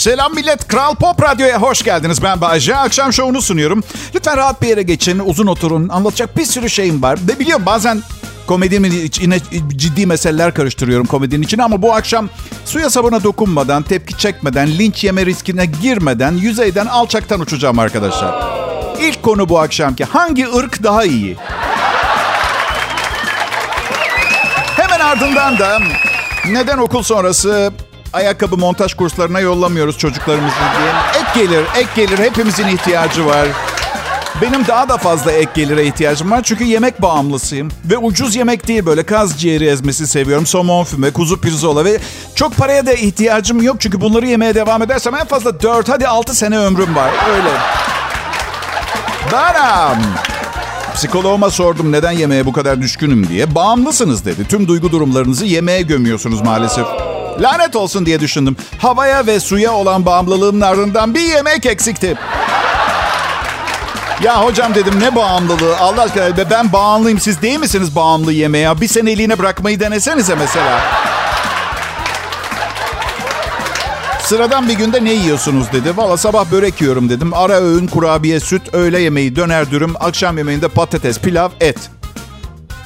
Selam millet. Kral Pop Radyo'ya hoş geldiniz. Ben Bayece. Akşam şovunu sunuyorum. Lütfen rahat bir yere geçin, uzun oturun. Anlatacak bir sürü şeyim var. Ve biliyorum bazen komedimin içine ciddi meseleler karıştırıyorum komedinin içine ama bu akşam suya sabuna dokunmadan, tepki çekmeden, linç yeme riskine girmeden, yüzeyden alçaktan uçacağım arkadaşlar. İlk konu bu akşamki. Hangi ırk daha iyi? Hemen ardından da neden okul sonrası ayakkabı montaj kurslarına yollamıyoruz çocuklarımızı diye. Ek gelir, ek gelir hepimizin ihtiyacı var. Benim daha da fazla ek gelire ihtiyacım var çünkü yemek bağımlısıyım. Ve ucuz yemek değil böyle kaz ciğeri ezmesi seviyorum. Somon füme, kuzu pirzola ve çok paraya da ihtiyacım yok. Çünkü bunları yemeye devam edersem en fazla 4 hadi 6 sene ömrüm var. Öyle. Benim. Psikoloğuma sordum neden yemeğe bu kadar düşkünüm diye. Bağımlısınız dedi. Tüm duygu durumlarınızı yemeğe gömüyorsunuz maalesef. Lanet olsun diye düşündüm. Havaya ve suya olan bağımlılığımın ardından bir yemek eksikti. Ya hocam dedim ne bağımlılığı Allah aşkına ben bağımlıyım siz değil misiniz bağımlı yemeğe? Bir seneliğine bırakmayı denesenize mesela. Sıradan bir günde ne yiyorsunuz dedi. Valla sabah börek yiyorum dedim. Ara öğün kurabiye, süt, öğle yemeği, döner dürüm, akşam yemeğinde patates, pilav, et.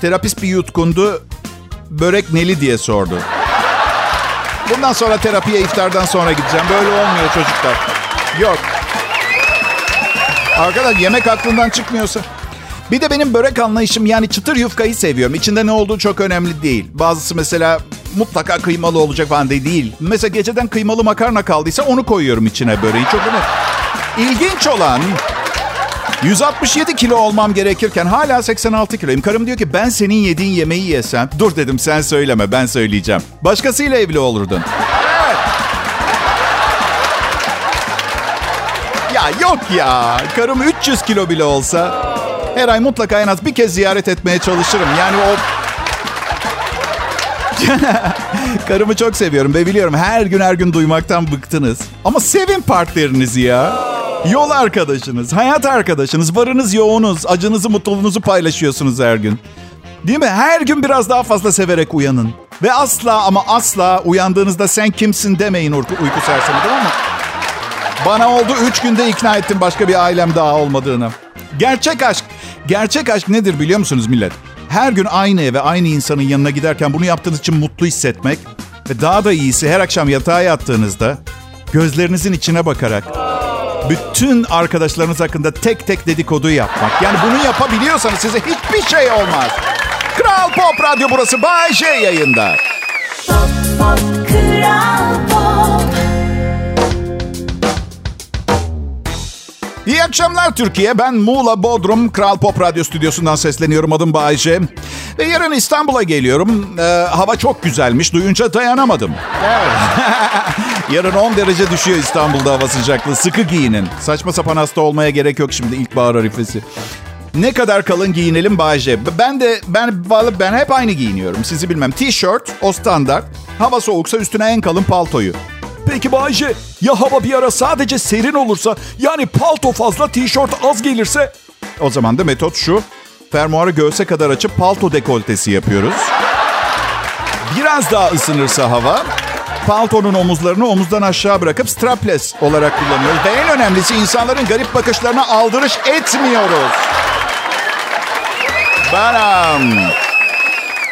Terapist bir yutkundu. Börek neli diye sordu. Bundan sonra terapiye iftardan sonra gideceğim. Böyle olmuyor çocuklar. Yok. Arkadaş yemek aklından çıkmıyorsa. Bir de benim börek anlayışım yani çıtır yufkayı seviyorum. İçinde ne olduğu çok önemli değil. Bazısı mesela mutlaka kıymalı olacak falan değil. değil. Mesela geceden kıymalı makarna kaldıysa onu koyuyorum içine böreği. Çok önemli. İlginç olan 167 kilo olmam gerekirken hala 86 kiloyum. Karım diyor ki ben senin yediğin yemeği yesem. Dur dedim sen söyleme ben söyleyeceğim. Başkasıyla evli olurdun. Evet. Ya yok ya. Karım 300 kilo bile olsa her ay mutlaka en az bir kez ziyaret etmeye çalışırım. Yani o Karımı çok seviyorum ve biliyorum her gün her gün duymaktan bıktınız. Ama sevin partnerinizi ya. Yol arkadaşınız, hayat arkadaşınız, varınız yoğunuz, acınızı mutluluğunuzu paylaşıyorsunuz her gün. Değil mi? Her gün biraz daha fazla severek uyanın. Ve asla ama asla uyandığınızda sen kimsin demeyin uyku, sersemi tamam mı? Bana oldu üç günde ikna ettim başka bir ailem daha olmadığını. Gerçek aşk. Gerçek aşk nedir biliyor musunuz millet? Her gün aynı eve aynı insanın yanına giderken bunu yaptığınız için mutlu hissetmek. Ve daha da iyisi her akşam yatağa yattığınızda gözlerinizin içine bakarak bütün arkadaşlarınız hakkında tek tek dedikodu yapmak. Yani bunu yapabiliyorsanız size hiçbir şey olmaz. Kral Pop Radyo burası Bay J yayında. Pop, pop, kral pop. İyi akşamlar Türkiye. Ben Muğla Bodrum Kral Pop Radyo Stüdyosu'ndan sesleniyorum. Adım Bayece. Ve yarın İstanbul'a geliyorum. Ee, hava çok güzelmiş. Duyunca dayanamadım. Evet. yarın 10 derece düşüyor İstanbul'da hava sıcaklığı. Sıkı giyinin. Saçma sapan hasta olmaya gerek yok şimdi ilkbahar arifesi. Ne kadar kalın giyinelim Bayce. Ben de ben ben hep aynı giyiniyorum. Sizi bilmem. T-shirt o standart. Hava soğuksa üstüne en kalın paltoyu. Peki Bayce ya hava bir ara sadece serin olursa yani palto fazla tişört az gelirse? O zaman da metot şu. Fermuarı göğse kadar açıp palto dekoltesi yapıyoruz. Biraz daha ısınırsa hava paltonun omuzlarını omuzdan aşağı bırakıp strapless olarak kullanıyoruz. Ve en önemlisi insanların garip bakışlarına aldırış etmiyoruz. Benim.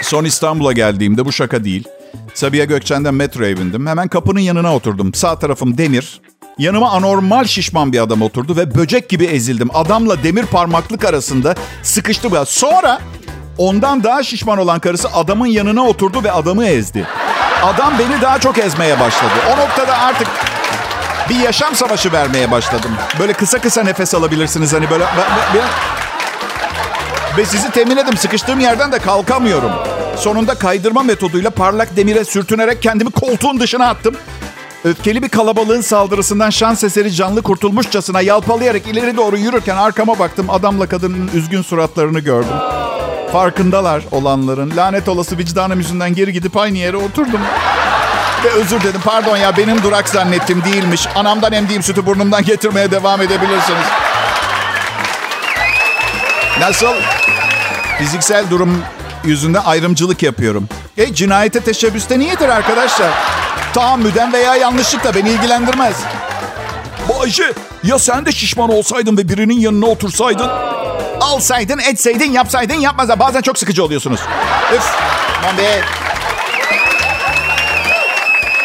Son İstanbul'a geldiğimde bu şaka değil. Sabiha Gökçen'den metroya bindim. Hemen kapının yanına oturdum. Sağ tarafım demir. Yanıma anormal şişman bir adam oturdu ve böcek gibi ezildim. Adamla demir parmaklık arasında sıkıştı. Biraz. Sonra ondan daha şişman olan karısı adamın yanına oturdu ve adamı ezdi. Adam beni daha çok ezmeye başladı. O noktada artık bir yaşam savaşı vermeye başladım. Böyle kısa kısa nefes alabilirsiniz hani böyle... Ve sizi temin edim sıkıştığım yerden de kalkamıyorum. Sonunda kaydırma metoduyla parlak demire sürtünerek kendimi koltuğun dışına attım. Öfkeli bir kalabalığın saldırısından şans eseri canlı kurtulmuşçasına yalpalayarak ileri doğru yürürken arkama baktım. Adamla kadının üzgün suratlarını gördüm. Farkındalar olanların. Lanet olası vicdanım yüzünden geri gidip aynı yere oturdum. Ve özür dedim. Pardon ya benim durak zannettim değilmiş. Anamdan emdiğim sütü burnumdan getirmeye devam edebilirsiniz. Nasıl? Fiziksel durum yüzünden ayrımcılık yapıyorum. E cinayete teşebbüste niyedir arkadaşlar? tahammüden veya yanlışlıkla beni ilgilendirmez. Bayce ya sen de şişman olsaydın ve birinin yanına otursaydın? Alsaydın, etseydin, yapsaydın, yapmazsa bazen çok sıkıcı oluyorsunuz. Üf. Aman be.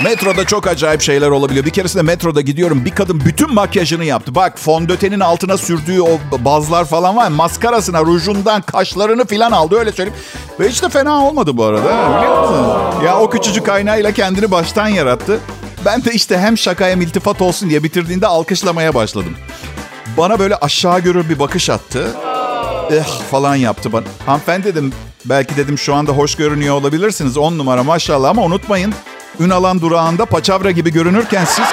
Metroda çok acayip şeyler olabiliyor. Bir keresinde metroda gidiyorum. Bir kadın bütün makyajını yaptı. Bak fondötenin altına sürdüğü o bazlar falan var. Maskarasına, rujundan, kaşlarını falan aldı öyle söyleyeyim. Ve hiç de fena olmadı bu arada. Ya o küçücük kaynağıyla kendini baştan yarattı. Ben de işte hem şaka hem iltifat olsun diye bitirdiğinde alkışlamaya başladım. Bana böyle aşağı görür bir bakış attı. Eh falan yaptı bana. Hanımefendi dedim belki dedim şu anda hoş görünüyor olabilirsiniz. On numara maşallah ama unutmayın. Ünalan durağında paçavra gibi görünürken siz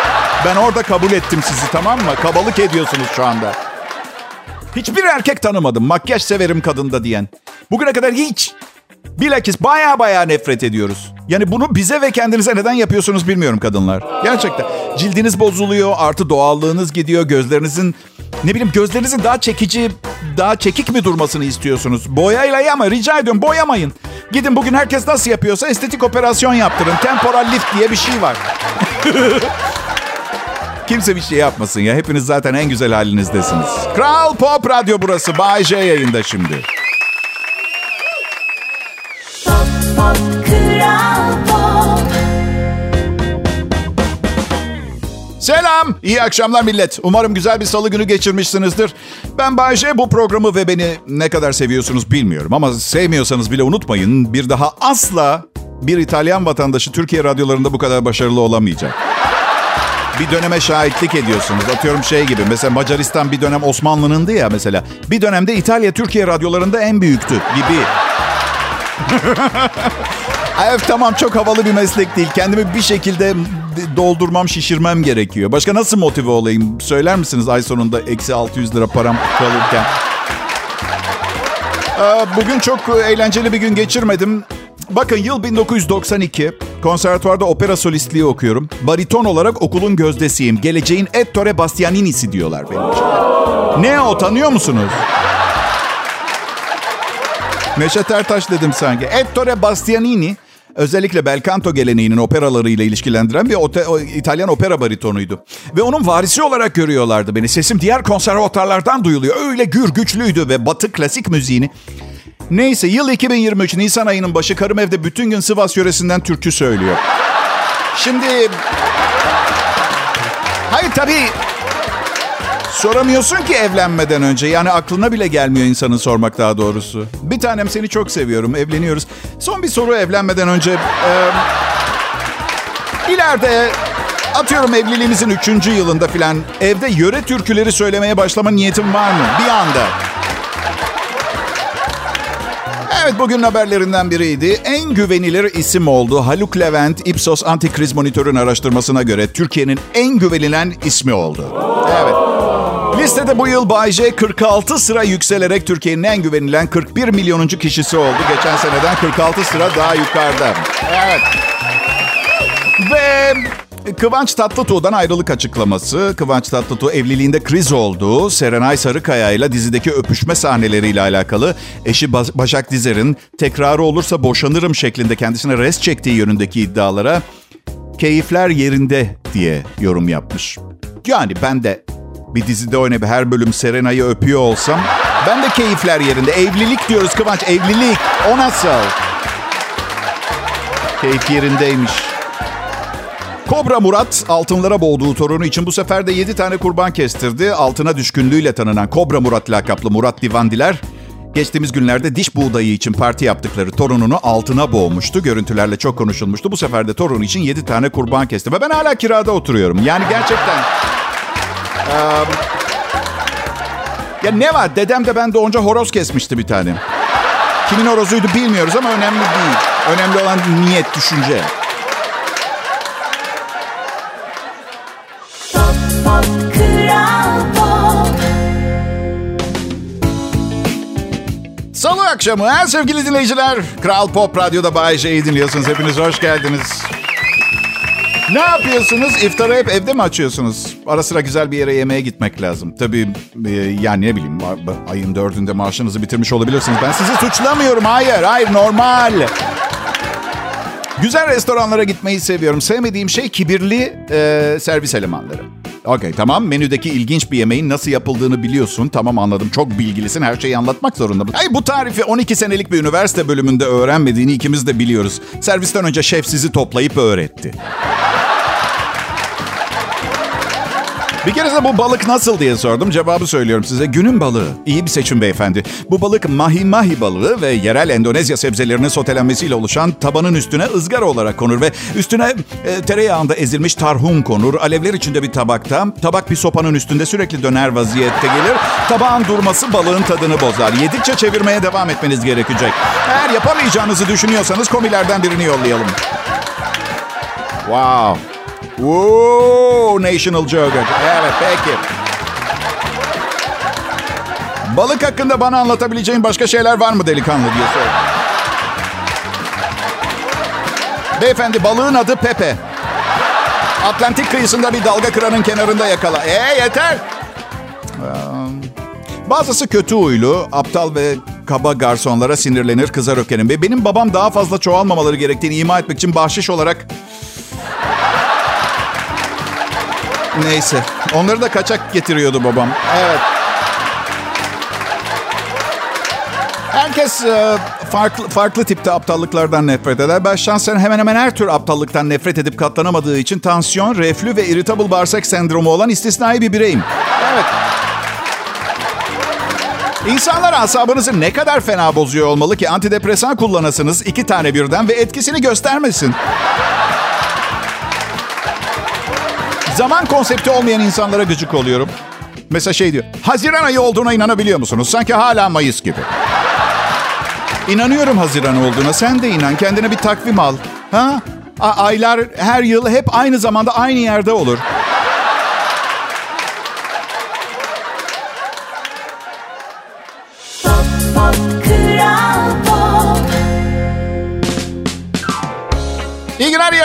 ben orada kabul ettim sizi tamam mı? Kabalık ediyorsunuz şu anda. Hiçbir erkek tanımadım makyaj severim kadında diyen. Bugüne kadar hiç. Bilakis baya baya nefret ediyoruz. Yani bunu bize ve kendinize neden yapıyorsunuz bilmiyorum kadınlar. Gerçekten. Cildiniz bozuluyor, artı doğallığınız gidiyor, gözlerinizin... Ne bileyim gözlerinizin daha çekici, daha çekik mi durmasını istiyorsunuz? Boyayla ama rica ediyorum boyamayın. Gidin bugün herkes nasıl yapıyorsa estetik operasyon yaptırın. Temporal lift diye bir şey var. Kimse bir şey yapmasın ya. Hepiniz zaten en güzel halinizdesiniz. Kral Pop Radyo burası. Bay J yayında şimdi. Pop, pop, Kral Pop. Selam. İyi akşamlar millet. Umarım güzel bir salı günü geçirmişsinizdir. Ben Bayce. Bu programı ve beni ne kadar seviyorsunuz bilmiyorum. Ama sevmiyorsanız bile unutmayın. Bir daha asla bir İtalyan vatandaşı Türkiye radyolarında bu kadar başarılı olamayacak. Bir döneme şahitlik ediyorsunuz. Atıyorum şey gibi. Mesela Macaristan bir dönem Osmanlı'nındı ya mesela. Bir dönemde İtalya Türkiye radyolarında en büyüktü gibi. Evet tamam çok havalı bir meslek değil. Kendimi bir şekilde doldurmam, şişirmem gerekiyor. Başka nasıl motive olayım? Söyler misiniz ay sonunda eksi 600 lira param kalırken? Ee, Bugün çok eğlenceli bir gün geçirmedim. Bakın yıl 1992. Konservatuvarda opera solistliği okuyorum. Bariton olarak okulun gözdesiyim. Geleceğin Ettore Bastianini'si diyorlar benim için. Ne o tanıyor musunuz? Neşet Ertaş dedim sanki. Ettore Bastianini özellikle bel canto geleneğinin operalarıyla ilişkilendiren bir ote- İtalyan opera baritonuydu. Ve onun varisi olarak görüyorlardı beni. Sesim diğer konservatuarlardan duyuluyor. Öyle gür güçlüydü ve batı klasik müziğini. Neyse yıl 2023 Nisan ayının başı karım evde bütün gün Sivas yöresinden türkü söylüyor. Şimdi... Hayır tabii Soramıyorsun ki evlenmeden önce. Yani aklına bile gelmiyor insanın sormak daha doğrusu. Bir tanem seni çok seviyorum. Evleniyoruz. Son bir soru evlenmeden önce. Ee, ileride atıyorum evliliğimizin üçüncü yılında filan evde yöre türküleri söylemeye başlama niyetim var mı? Bir anda. Evet bugün haberlerinden biriydi. En güvenilir isim oldu. Haluk Levent, Ipsos Antikriz Monitör'ün araştırmasına göre Türkiye'nin en güvenilen ismi oldu. Evet. Listede bu yıl Bay J 46 sıra yükselerek Türkiye'nin en güvenilen 41 milyonuncu kişisi oldu. Geçen seneden 46 sıra daha yukarıda. Evet. Ve Kıvanç Tatlıtuğ'dan ayrılık açıklaması. Kıvanç Tatlıtuğ evliliğinde kriz oldu. Serenay Sarıkaya ile dizideki öpüşme sahneleriyle alakalı eşi Başak Dizer'in tekrarı olursa boşanırım şeklinde kendisine res çektiği yönündeki iddialara keyifler yerinde diye yorum yapmış. Yani ben de bir dizide oynayıp her bölüm Serenay'ı öpüyor olsam ben de keyifler yerinde. Evlilik diyoruz Kıvanç evlilik. O nasıl? Keyif yerindeymiş. Kobra Murat altınlara boğduğu torunu için bu sefer de 7 tane kurban kestirdi. Altına düşkünlüğüyle tanınan Kobra Murat lakaplı Murat Divandiler geçtiğimiz günlerde diş buğdayı için parti yaptıkları torununu altına boğmuştu. Görüntülerle çok konuşulmuştu. Bu sefer de torun için 7 tane kurban kesti. Ve ben hala kirada oturuyorum. Yani gerçekten... Eee, ya ne var? Dedem de ben doğunca horoz kesmişti bir tane. Kimin horozuydu bilmiyoruz ama önemli değil. Önemli olan niyet, düşünce. Pop, pop, Pop. Salı akşamı sevgili dinleyiciler. Kral Pop Radyo'da Bay J'yi dinliyorsunuz. Hepiniz hoş geldiniz. Ne yapıyorsunuz? İftarı hep evde mi açıyorsunuz? Ara sıra güzel bir yere yemeğe gitmek lazım. Tabii e, yani ne bileyim ayın dördünde maaşınızı bitirmiş olabilirsiniz. Ben sizi suçlamıyorum. Hayır, hayır normal. Güzel restoranlara gitmeyi seviyorum. Sevmediğim şey kibirli e, servis elemanları. Okey tamam menüdeki ilginç bir yemeğin nasıl yapıldığını biliyorsun. Tamam anladım çok bilgilisin her şeyi anlatmak zorunda. Hayır bu tarifi 12 senelik bir üniversite bölümünde öğrenmediğini ikimiz de biliyoruz. Servisten önce şef sizi toplayıp öğretti. Bir kere de bu balık nasıl diye sordum. Cevabı söylüyorum size. Günün balığı. İyi bir seçim beyefendi. Bu balık mahi mahi balığı ve yerel Endonezya sebzelerinin sotelenmesiyle oluşan tabanın üstüne ızgara olarak konur ve üstüne e, tereyağında ezilmiş tarhun konur. Alevler içinde bir tabakta. Tabak bir sopanın üstünde sürekli döner vaziyette gelir. Tabağın durması balığın tadını bozar. Yedikçe çevirmeye devam etmeniz gerekecek. Eğer yapamayacağınızı düşünüyorsanız komilerden birini yollayalım. Wow. Woo, National Geographic. Evet peki. Balık hakkında bana anlatabileceğin başka şeyler var mı delikanlı diye sor. Beyefendi balığın adı Pepe. Atlantik kıyısında bir dalga kıranın kenarında yakala. E yeter. Ee, Bazısı kötü huylu, aptal ve kaba garsonlara sinirlenir, kızar ökerim. Benim babam daha fazla çoğalmamaları gerektiğini ima etmek için bahşiş olarak Neyse. Onları da kaçak getiriyordu babam. Evet. Herkes e, farklı farklı tipte aptallıklardan nefret eder. Ben şahsen hemen hemen her tür aptallıktan nefret edip katlanamadığı için tansiyon, reflü ve irritable bağırsak sendromu olan istisnai bir bireyim. Evet. İnsanlar asabınızı ne kadar fena bozuyor olmalı ki antidepresan kullanasınız iki tane birden ve etkisini göstermesin. Zaman konsepti olmayan insanlara gıcık oluyorum. Mesela şey diyor. Haziran ayı olduğuna inanabiliyor musunuz? Sanki hala Mayıs gibi. İnanıyorum Haziran olduğuna. Sen de inan. Kendine bir takvim al. Ha? A- aylar her yıl hep aynı zamanda aynı yerde olur.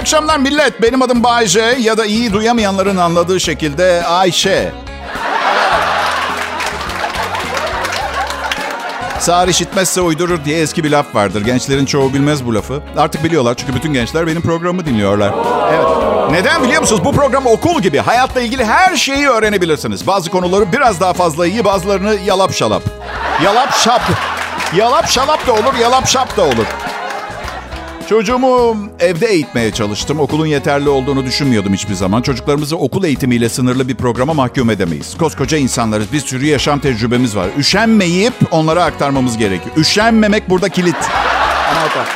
Akşamlar millet. Benim adım Bayce ya da iyi duyamayanların anladığı şekilde Ayşe. Sağır işitmezse uydurur diye eski bir laf vardır. Gençlerin çoğu bilmez bu lafı. Artık biliyorlar çünkü bütün gençler benim programımı dinliyorlar. Evet. Neden biliyor musunuz? Bu program okul gibi. Hayatla ilgili her şeyi öğrenebilirsiniz. Bazı konuları biraz daha fazla iyi, bazılarını yalap şalap. Yalap şap. Yalap şalap da olur, yalap şap da olur. Çocuğumu evde eğitmeye çalıştım. Okulun yeterli olduğunu düşünmüyordum hiçbir zaman. Çocuklarımızı okul eğitimiyle sınırlı bir programa mahkum edemeyiz. Koskoca insanlarız. Bir sürü yaşam tecrübemiz var. Üşenmeyip onlara aktarmamız gerekiyor. Üşenmemek burada kilit. Anahtar.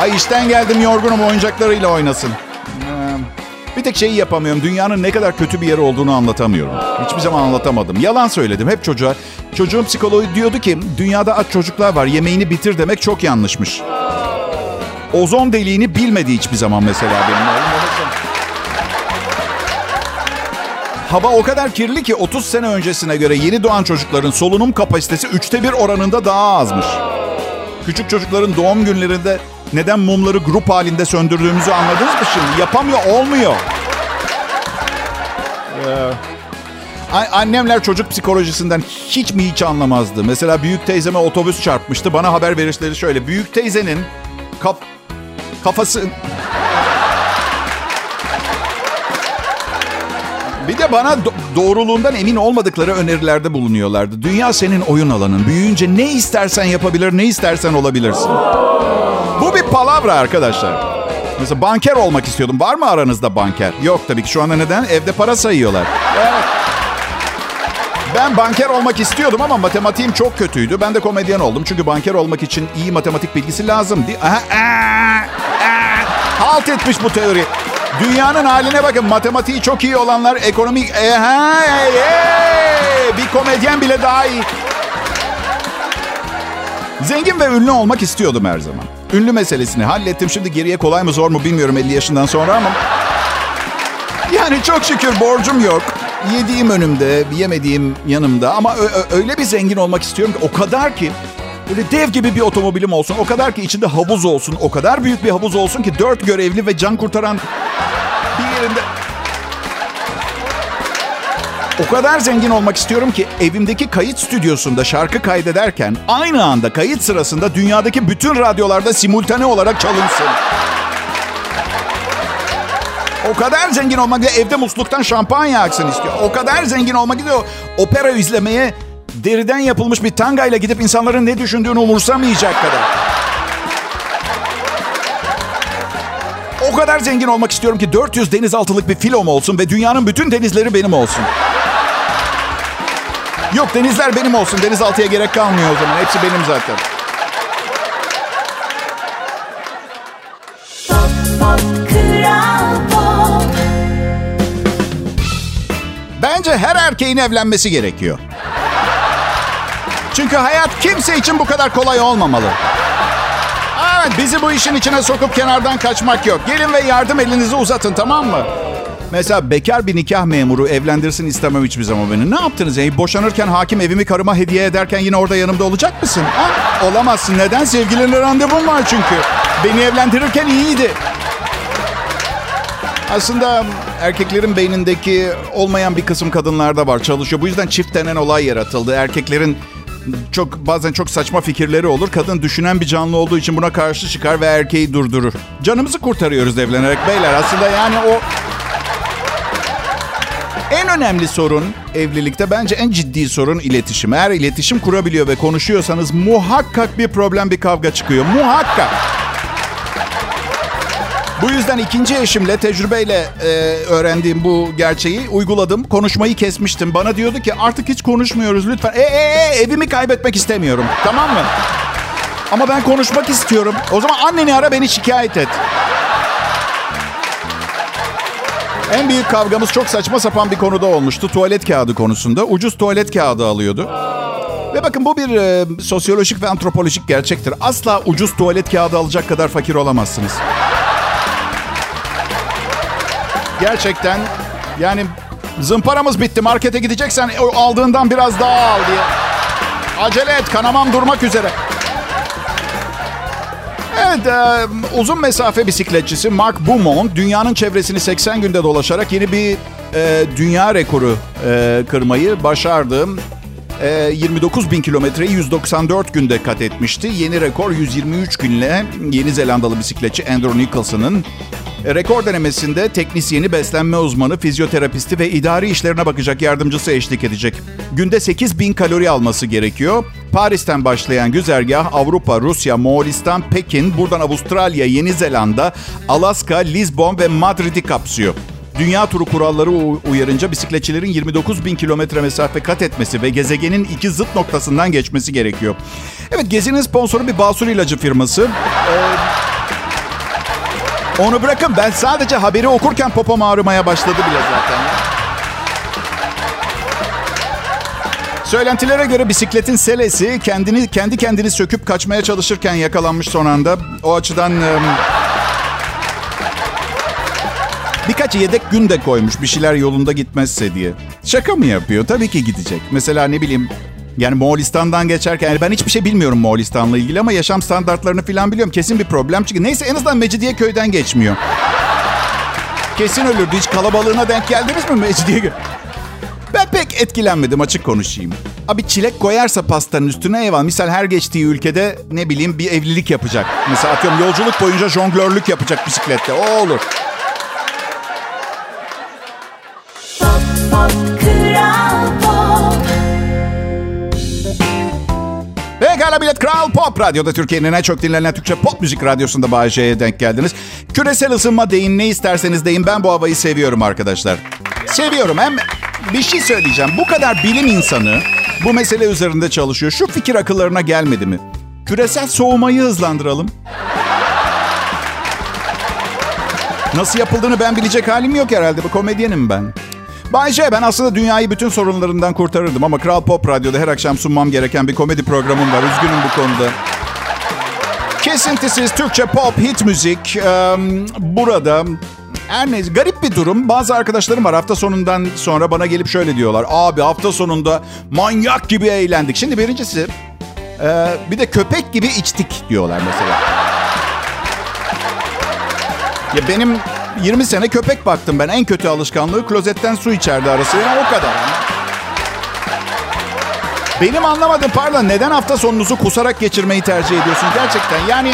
Ay işten geldim yorgunum oyuncaklarıyla oynasın. Ee, Bir tek şeyi yapamıyorum. Dünyanın ne kadar kötü bir yer olduğunu anlatamıyorum. Hiçbir zaman anlatamadım. Yalan söyledim hep çocuğa. Çocuğum psikoloğu diyordu ki dünyada aç çocuklar var. Yemeğini bitir demek çok yanlışmış. Ozon deliğini bilmedi hiçbir zaman mesela benim. Hava o kadar kirli ki 30 sene öncesine göre yeni doğan çocukların solunum kapasitesi üçte bir oranında daha azmış. Küçük çocukların doğum günlerinde neden mumları grup halinde söndürdüğümüzü anladınız mı şimdi? Yapamıyor, olmuyor. Ee, annemler çocuk psikolojisinden hiç mi hiç anlamazdı. Mesela büyük teyzeme otobüs çarpmıştı. Bana haber verişleri şöyle. Büyük teyzenin kaf kafası... Bir de bana do- doğruluğundan emin olmadıkları önerilerde bulunuyorlardı. Dünya senin oyun alanın. Büyüyünce ne istersen yapabilir, ne istersen olabilirsin. Bu bir palavra arkadaşlar. Mesela banker olmak istiyordum. Var mı aranızda banker? Yok tabii ki. Şu anda neden? Evde para sayıyorlar. Ben banker olmak istiyordum ama matematiğim çok kötüydü. Ben de komedyen oldum. Çünkü banker olmak için iyi matematik bilgisi lazım. Aha, aa. Halt etmiş bu teori. Dünyanın haline bakın. Matematiği çok iyi olanlar ekonomik... Aha, hey, hey. Bir komedyen bile daha iyi. Zengin ve ünlü olmak istiyordum her zaman. Ünlü meselesini hallettim. Şimdi geriye kolay mı zor mu bilmiyorum 50 yaşından sonra ama... Yani çok şükür borcum yok. Yediğim önümde, yemediğim yanımda. Ama öyle bir zengin olmak istiyorum ki o kadar ki... Böyle dev gibi bir otomobilim olsun. O kadar ki içinde havuz olsun. O kadar büyük bir havuz olsun ki dört görevli ve can kurtaran bir yerinde... O kadar zengin olmak istiyorum ki evimdeki kayıt stüdyosunda şarkı kaydederken aynı anda kayıt sırasında dünyadaki bütün radyolarda simultane olarak çalınsın. O kadar zengin olmak istiyor. Evde musluktan şampanya aksın istiyor. O kadar zengin olmak istiyor. Opera izlemeye deriden yapılmış bir tangayla gidip insanların ne düşündüğünü umursamayacak kadar. O kadar zengin olmak istiyorum ki 400 denizaltılık bir filom olsun ve dünyanın bütün denizleri benim olsun. Yok denizler benim olsun. Denizaltıya gerek kalmıyor o zaman. Hepsi benim zaten. Pop pop kral pop Bence her erkeğin evlenmesi gerekiyor. Çünkü hayat kimse için bu kadar kolay olmamalı. Evet, bizi bu işin içine sokup kenardan kaçmak yok. Gelin ve yardım elinizi uzatın tamam mı? Mesela bekar bir nikah memuru evlendirsin istemem hiçbir zaman beni. Ne yaptınız? Yani boşanırken hakim evimi karıma hediye ederken yine orada yanımda olacak mısın? Ha? Olamazsın. Neden? Sevgilinle randevum var çünkü. Beni evlendirirken iyiydi. Aslında erkeklerin beynindeki olmayan bir kısım kadınlarda var çalışıyor. Bu yüzden çift denen olay yaratıldı. Erkeklerin çok bazen çok saçma fikirleri olur. Kadın düşünen bir canlı olduğu için buna karşı çıkar ve erkeği durdurur. Canımızı kurtarıyoruz evlenerek beyler. Aslında yani o en önemli sorun evlilikte bence en ciddi sorun iletişim. Eğer iletişim kurabiliyor ve konuşuyorsanız muhakkak bir problem, bir kavga çıkıyor. Muhakkak. Bu yüzden ikinci eşimle tecrübeyle e, öğrendiğim bu gerçeği uyguladım. Konuşmayı kesmiştim. Bana diyordu ki artık hiç konuşmuyoruz lütfen. E, e, e, evimi kaybetmek istemiyorum. Tamam mı? Ama ben konuşmak istiyorum. O zaman anneni ara beni şikayet et. En büyük kavgamız çok saçma sapan bir konuda olmuştu. Tuvalet kağıdı konusunda. Ucuz tuvalet kağıdı alıyordu. Ve bakın bu bir e, sosyolojik ve antropolojik gerçektir. Asla ucuz tuvalet kağıdı alacak kadar fakir olamazsınız. Gerçekten yani zımparamız bitti. Markete gideceksen aldığından biraz daha al diye. Acele et kanamam durmak üzere. Evet, e, uzun mesafe bisikletçisi Mark Beaumont dünyanın çevresini 80 günde dolaşarak yeni bir e, dünya rekoru e, kırmayı başardı. E, 29 bin kilometreyi 194 günde kat etmişti. Yeni rekor 123 günle Yeni Zelandalı bisikletçi Andrew Nicholson'ın rekor denemesinde teknisyeni, beslenme uzmanı, fizyoterapisti ve idari işlerine bakacak yardımcısı eşlik edecek. Günde 8 bin kalori alması gerekiyor. Paris'ten başlayan güzergah Avrupa, Rusya, Moğolistan, Pekin, buradan Avustralya, Yeni Zelanda, Alaska, Lisbon ve Madrid'i kapsıyor. Dünya turu kuralları uyarınca bisikletçilerin 29 bin kilometre mesafe kat etmesi ve gezegenin iki zıt noktasından geçmesi gerekiyor. Evet gezinin sponsoru bir basur ilacı firması. Ee, onu bırakın ben sadece haberi okurken popom ağrımaya başladı bile zaten. Söylentilere göre bisikletin selesi kendini kendi kendini söküp kaçmaya çalışırken yakalanmış son anda. O açıdan em, birkaç yedek gün de koymuş bir şeyler yolunda gitmezse diye. Şaka mı yapıyor? Tabii ki gidecek. Mesela ne bileyim yani Moğolistan'dan geçerken yani ben hiçbir şey bilmiyorum Moğolistan'la ilgili ama yaşam standartlarını falan biliyorum. Kesin bir problem çıkıyor. Neyse en azından Mecidiyeköy'den geçmiyor. Kesin ölürdü. Hiç kalabalığına denk geldiniz mi Mecidiyeköy? Ben pek etkilenmedim açık konuşayım. Abi çilek koyarsa pastanın üstüne eyvallah. Misal her geçtiği ülkede ne bileyim bir evlilik yapacak. Mesela atıyorum yolculuk boyunca jonglörlük yapacak bisiklette. O olur. Pekala Bilet Kral Pop Radyo'da Türkiye'nin en çok dinlenen Türkçe pop müzik radyosunda J'ye denk geldiniz. Küresel ısınma deyin ne isterseniz deyin ben bu havayı seviyorum arkadaşlar. Seviyorum hem bir şey söyleyeceğim. Bu kadar bilim insanı bu mesele üzerinde çalışıyor. Şu fikir akıllarına gelmedi mi? Küresel soğumayı hızlandıralım. Nasıl yapıldığını ben bilecek halim yok herhalde. Bu komedyenim ben. Bay J, ben aslında dünyayı bütün sorunlarından kurtarırdım ama Kral Pop Radyo'da her akşam sunmam gereken bir komedi programım var. Üzgünüm bu konuda. Kesintisiz Türkçe pop hit müzik eee, burada. Her neyse garip bir durum. Bazı arkadaşlarım var hafta sonundan sonra bana gelip şöyle diyorlar. Abi hafta sonunda manyak gibi eğlendik. Şimdi birincisi eee, bir de köpek gibi içtik diyorlar mesela. Ya benim 20 sene köpek baktım ben. En kötü alışkanlığı klozetten su içerdi arası. Ya o kadar. Benim anlamadım pardon neden hafta sonunuzu kusarak geçirmeyi tercih ediyorsun gerçekten yani...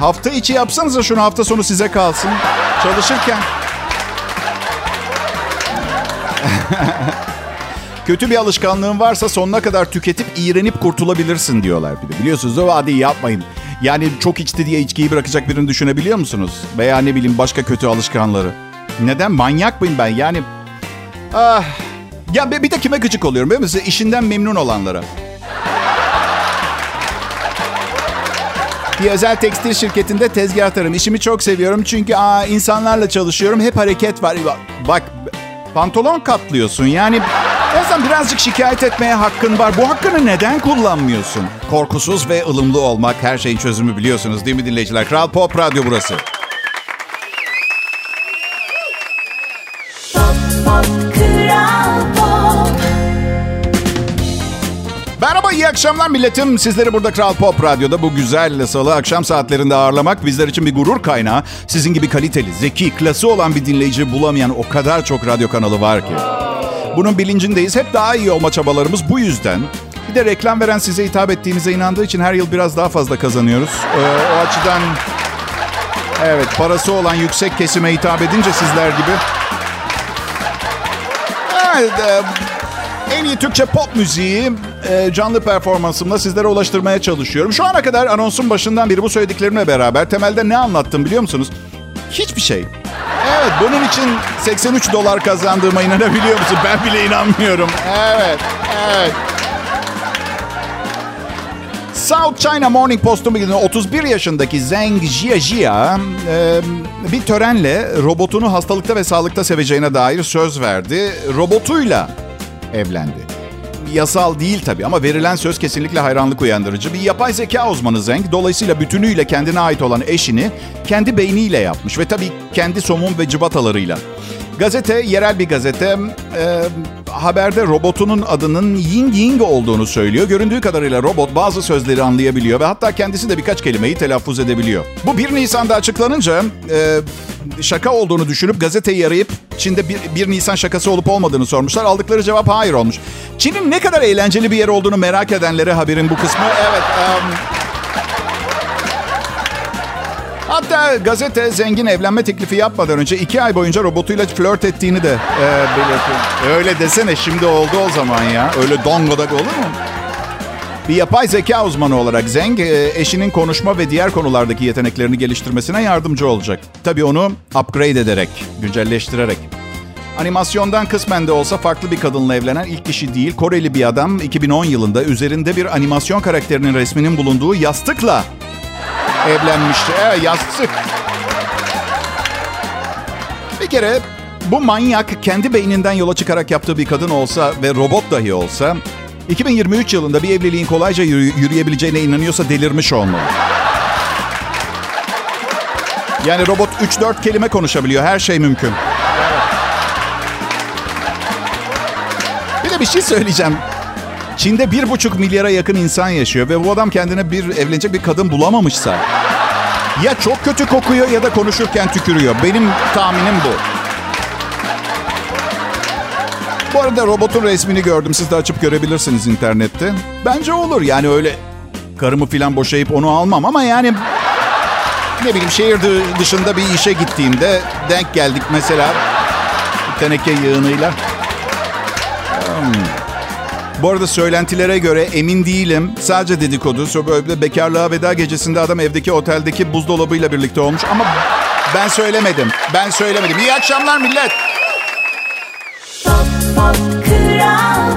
Hafta içi yapsanıza şunu hafta sonu size kalsın. Çalışırken. Kötü bir alışkanlığın varsa sonuna kadar tüketip iğrenip kurtulabilirsin diyorlar bir de. Biliyorsunuz o hadi yapmayın. Yani çok içti diye içkiyi bırakacak birini düşünebiliyor musunuz? Veya ne bileyim başka kötü alışkanları. Neden? Manyak mıyım ben? Yani... Ah, ya bir de kime gıcık oluyorum biliyor musun? İşinden memnun olanlara. Bir özel tekstil şirketinde tezgahtarım. İşimi çok seviyorum çünkü aa, insanlarla çalışıyorum. Hep hareket var. Bak pantolon katlıyorsun. Yani en azından birazcık şikayet etmeye hakkın var. Bu hakkını neden kullanmıyorsun? Korkusuz ve ılımlı olmak her şeyin çözümü biliyorsunuz değil mi dinleyiciler? Kral Pop Radyo burası. Pop pop kral pop Merhaba, iyi akşamlar milletim. Sizleri burada Kral Pop Radyo'da bu güzel salı akşam saatlerinde ağırlamak bizler için bir gurur kaynağı. Sizin gibi kaliteli, zeki, klası olan bir dinleyici bulamayan o kadar çok radyo kanalı var ki. Bunun bilincindeyiz. Hep daha iyi olma çabalarımız bu yüzden. Bir de reklam veren size hitap ettiğimize inandığı için her yıl biraz daha fazla kazanıyoruz. Ee, o açıdan evet parası olan yüksek kesime hitap edince sizler gibi. Evet, e, en iyi Türkçe pop müziği e, canlı performansımla sizlere ulaştırmaya çalışıyorum. Şu ana kadar anonsun başından beri bu söylediklerimle beraber temelde ne anlattım biliyor musunuz? Hiçbir şey. Evet bunun için 83 dolar kazandığıma inanabiliyor musun? Ben bile inanmıyorum. Evet, evet. South China Morning Post'un bildiğinde 31 yaşındaki Zheng Jiajia e, bir törenle robotunu hastalıkta ve sağlıkta seveceğine dair söz verdi. Robotuyla evlendi. Yasal değil tabii ama verilen söz kesinlikle hayranlık uyandırıcı. Bir yapay zeka uzmanı Zeng dolayısıyla bütünüyle kendine ait olan eşini kendi beyniyle yapmış ve tabii kendi somun ve cıbatalarıyla. Gazete, yerel bir gazete, e, haberde robotunun adının Ying Ying olduğunu söylüyor. Göründüğü kadarıyla robot bazı sözleri anlayabiliyor ve hatta kendisi de birkaç kelimeyi telaffuz edebiliyor. Bu 1 Nisan'da açıklanınca e, şaka olduğunu düşünüp gazeteyi arayıp Çin'de bir, 1 Nisan şakası olup olmadığını sormuşlar. Aldıkları cevap hayır olmuş. Çin'in ne kadar eğlenceli bir yer olduğunu merak edenlere haberin bu kısmı. Evet. Um, Hatta gazete zengin evlenme teklifi yapmadan önce iki ay boyunca robotuyla flört ettiğini de e, belirtiyor. Öyle desene şimdi oldu o zaman ya. Öyle dongodak olur mu? Bir yapay zeka uzmanı olarak Zeng, e, eşinin konuşma ve diğer konulardaki yeteneklerini geliştirmesine yardımcı olacak. Tabii onu upgrade ederek, güncelleştirerek. Animasyondan kısmen de olsa farklı bir kadınla evlenen ilk kişi değil. Koreli bir adam 2010 yılında üzerinde bir animasyon karakterinin resminin bulunduğu yastıkla evlenmişti. Evet yastık. Bir kere bu manyak kendi beyninden yola çıkarak yaptığı bir kadın olsa ve robot dahi olsa 2023 yılında bir evliliğin kolayca yürü- yürüyebileceğine inanıyorsa delirmiş olmalı. Yani robot 3-4 kelime konuşabiliyor. Her şey mümkün. Bir de bir şey söyleyeceğim. Çin'de bir buçuk milyara yakın insan yaşıyor ve bu adam kendine bir evlenecek bir kadın bulamamışsa ya çok kötü kokuyor ya da konuşurken tükürüyor. Benim tahminim bu. Bu arada robotun resmini gördüm. Siz de açıp görebilirsiniz internette. Bence olur yani öyle karımı filan boşayıp onu almam ama yani ne bileyim şehir dı- dışında bir işe gittiğimde denk geldik mesela teneke yığınıyla. Hmm. Bu arada söylentilere göre emin değilim. Sadece dedikodu. Böyle bekarlığa veda gecesinde adam evdeki oteldeki buzdolabıyla birlikte olmuş. Ama ben söylemedim. Ben söylemedim. İyi akşamlar millet. Pop pop kral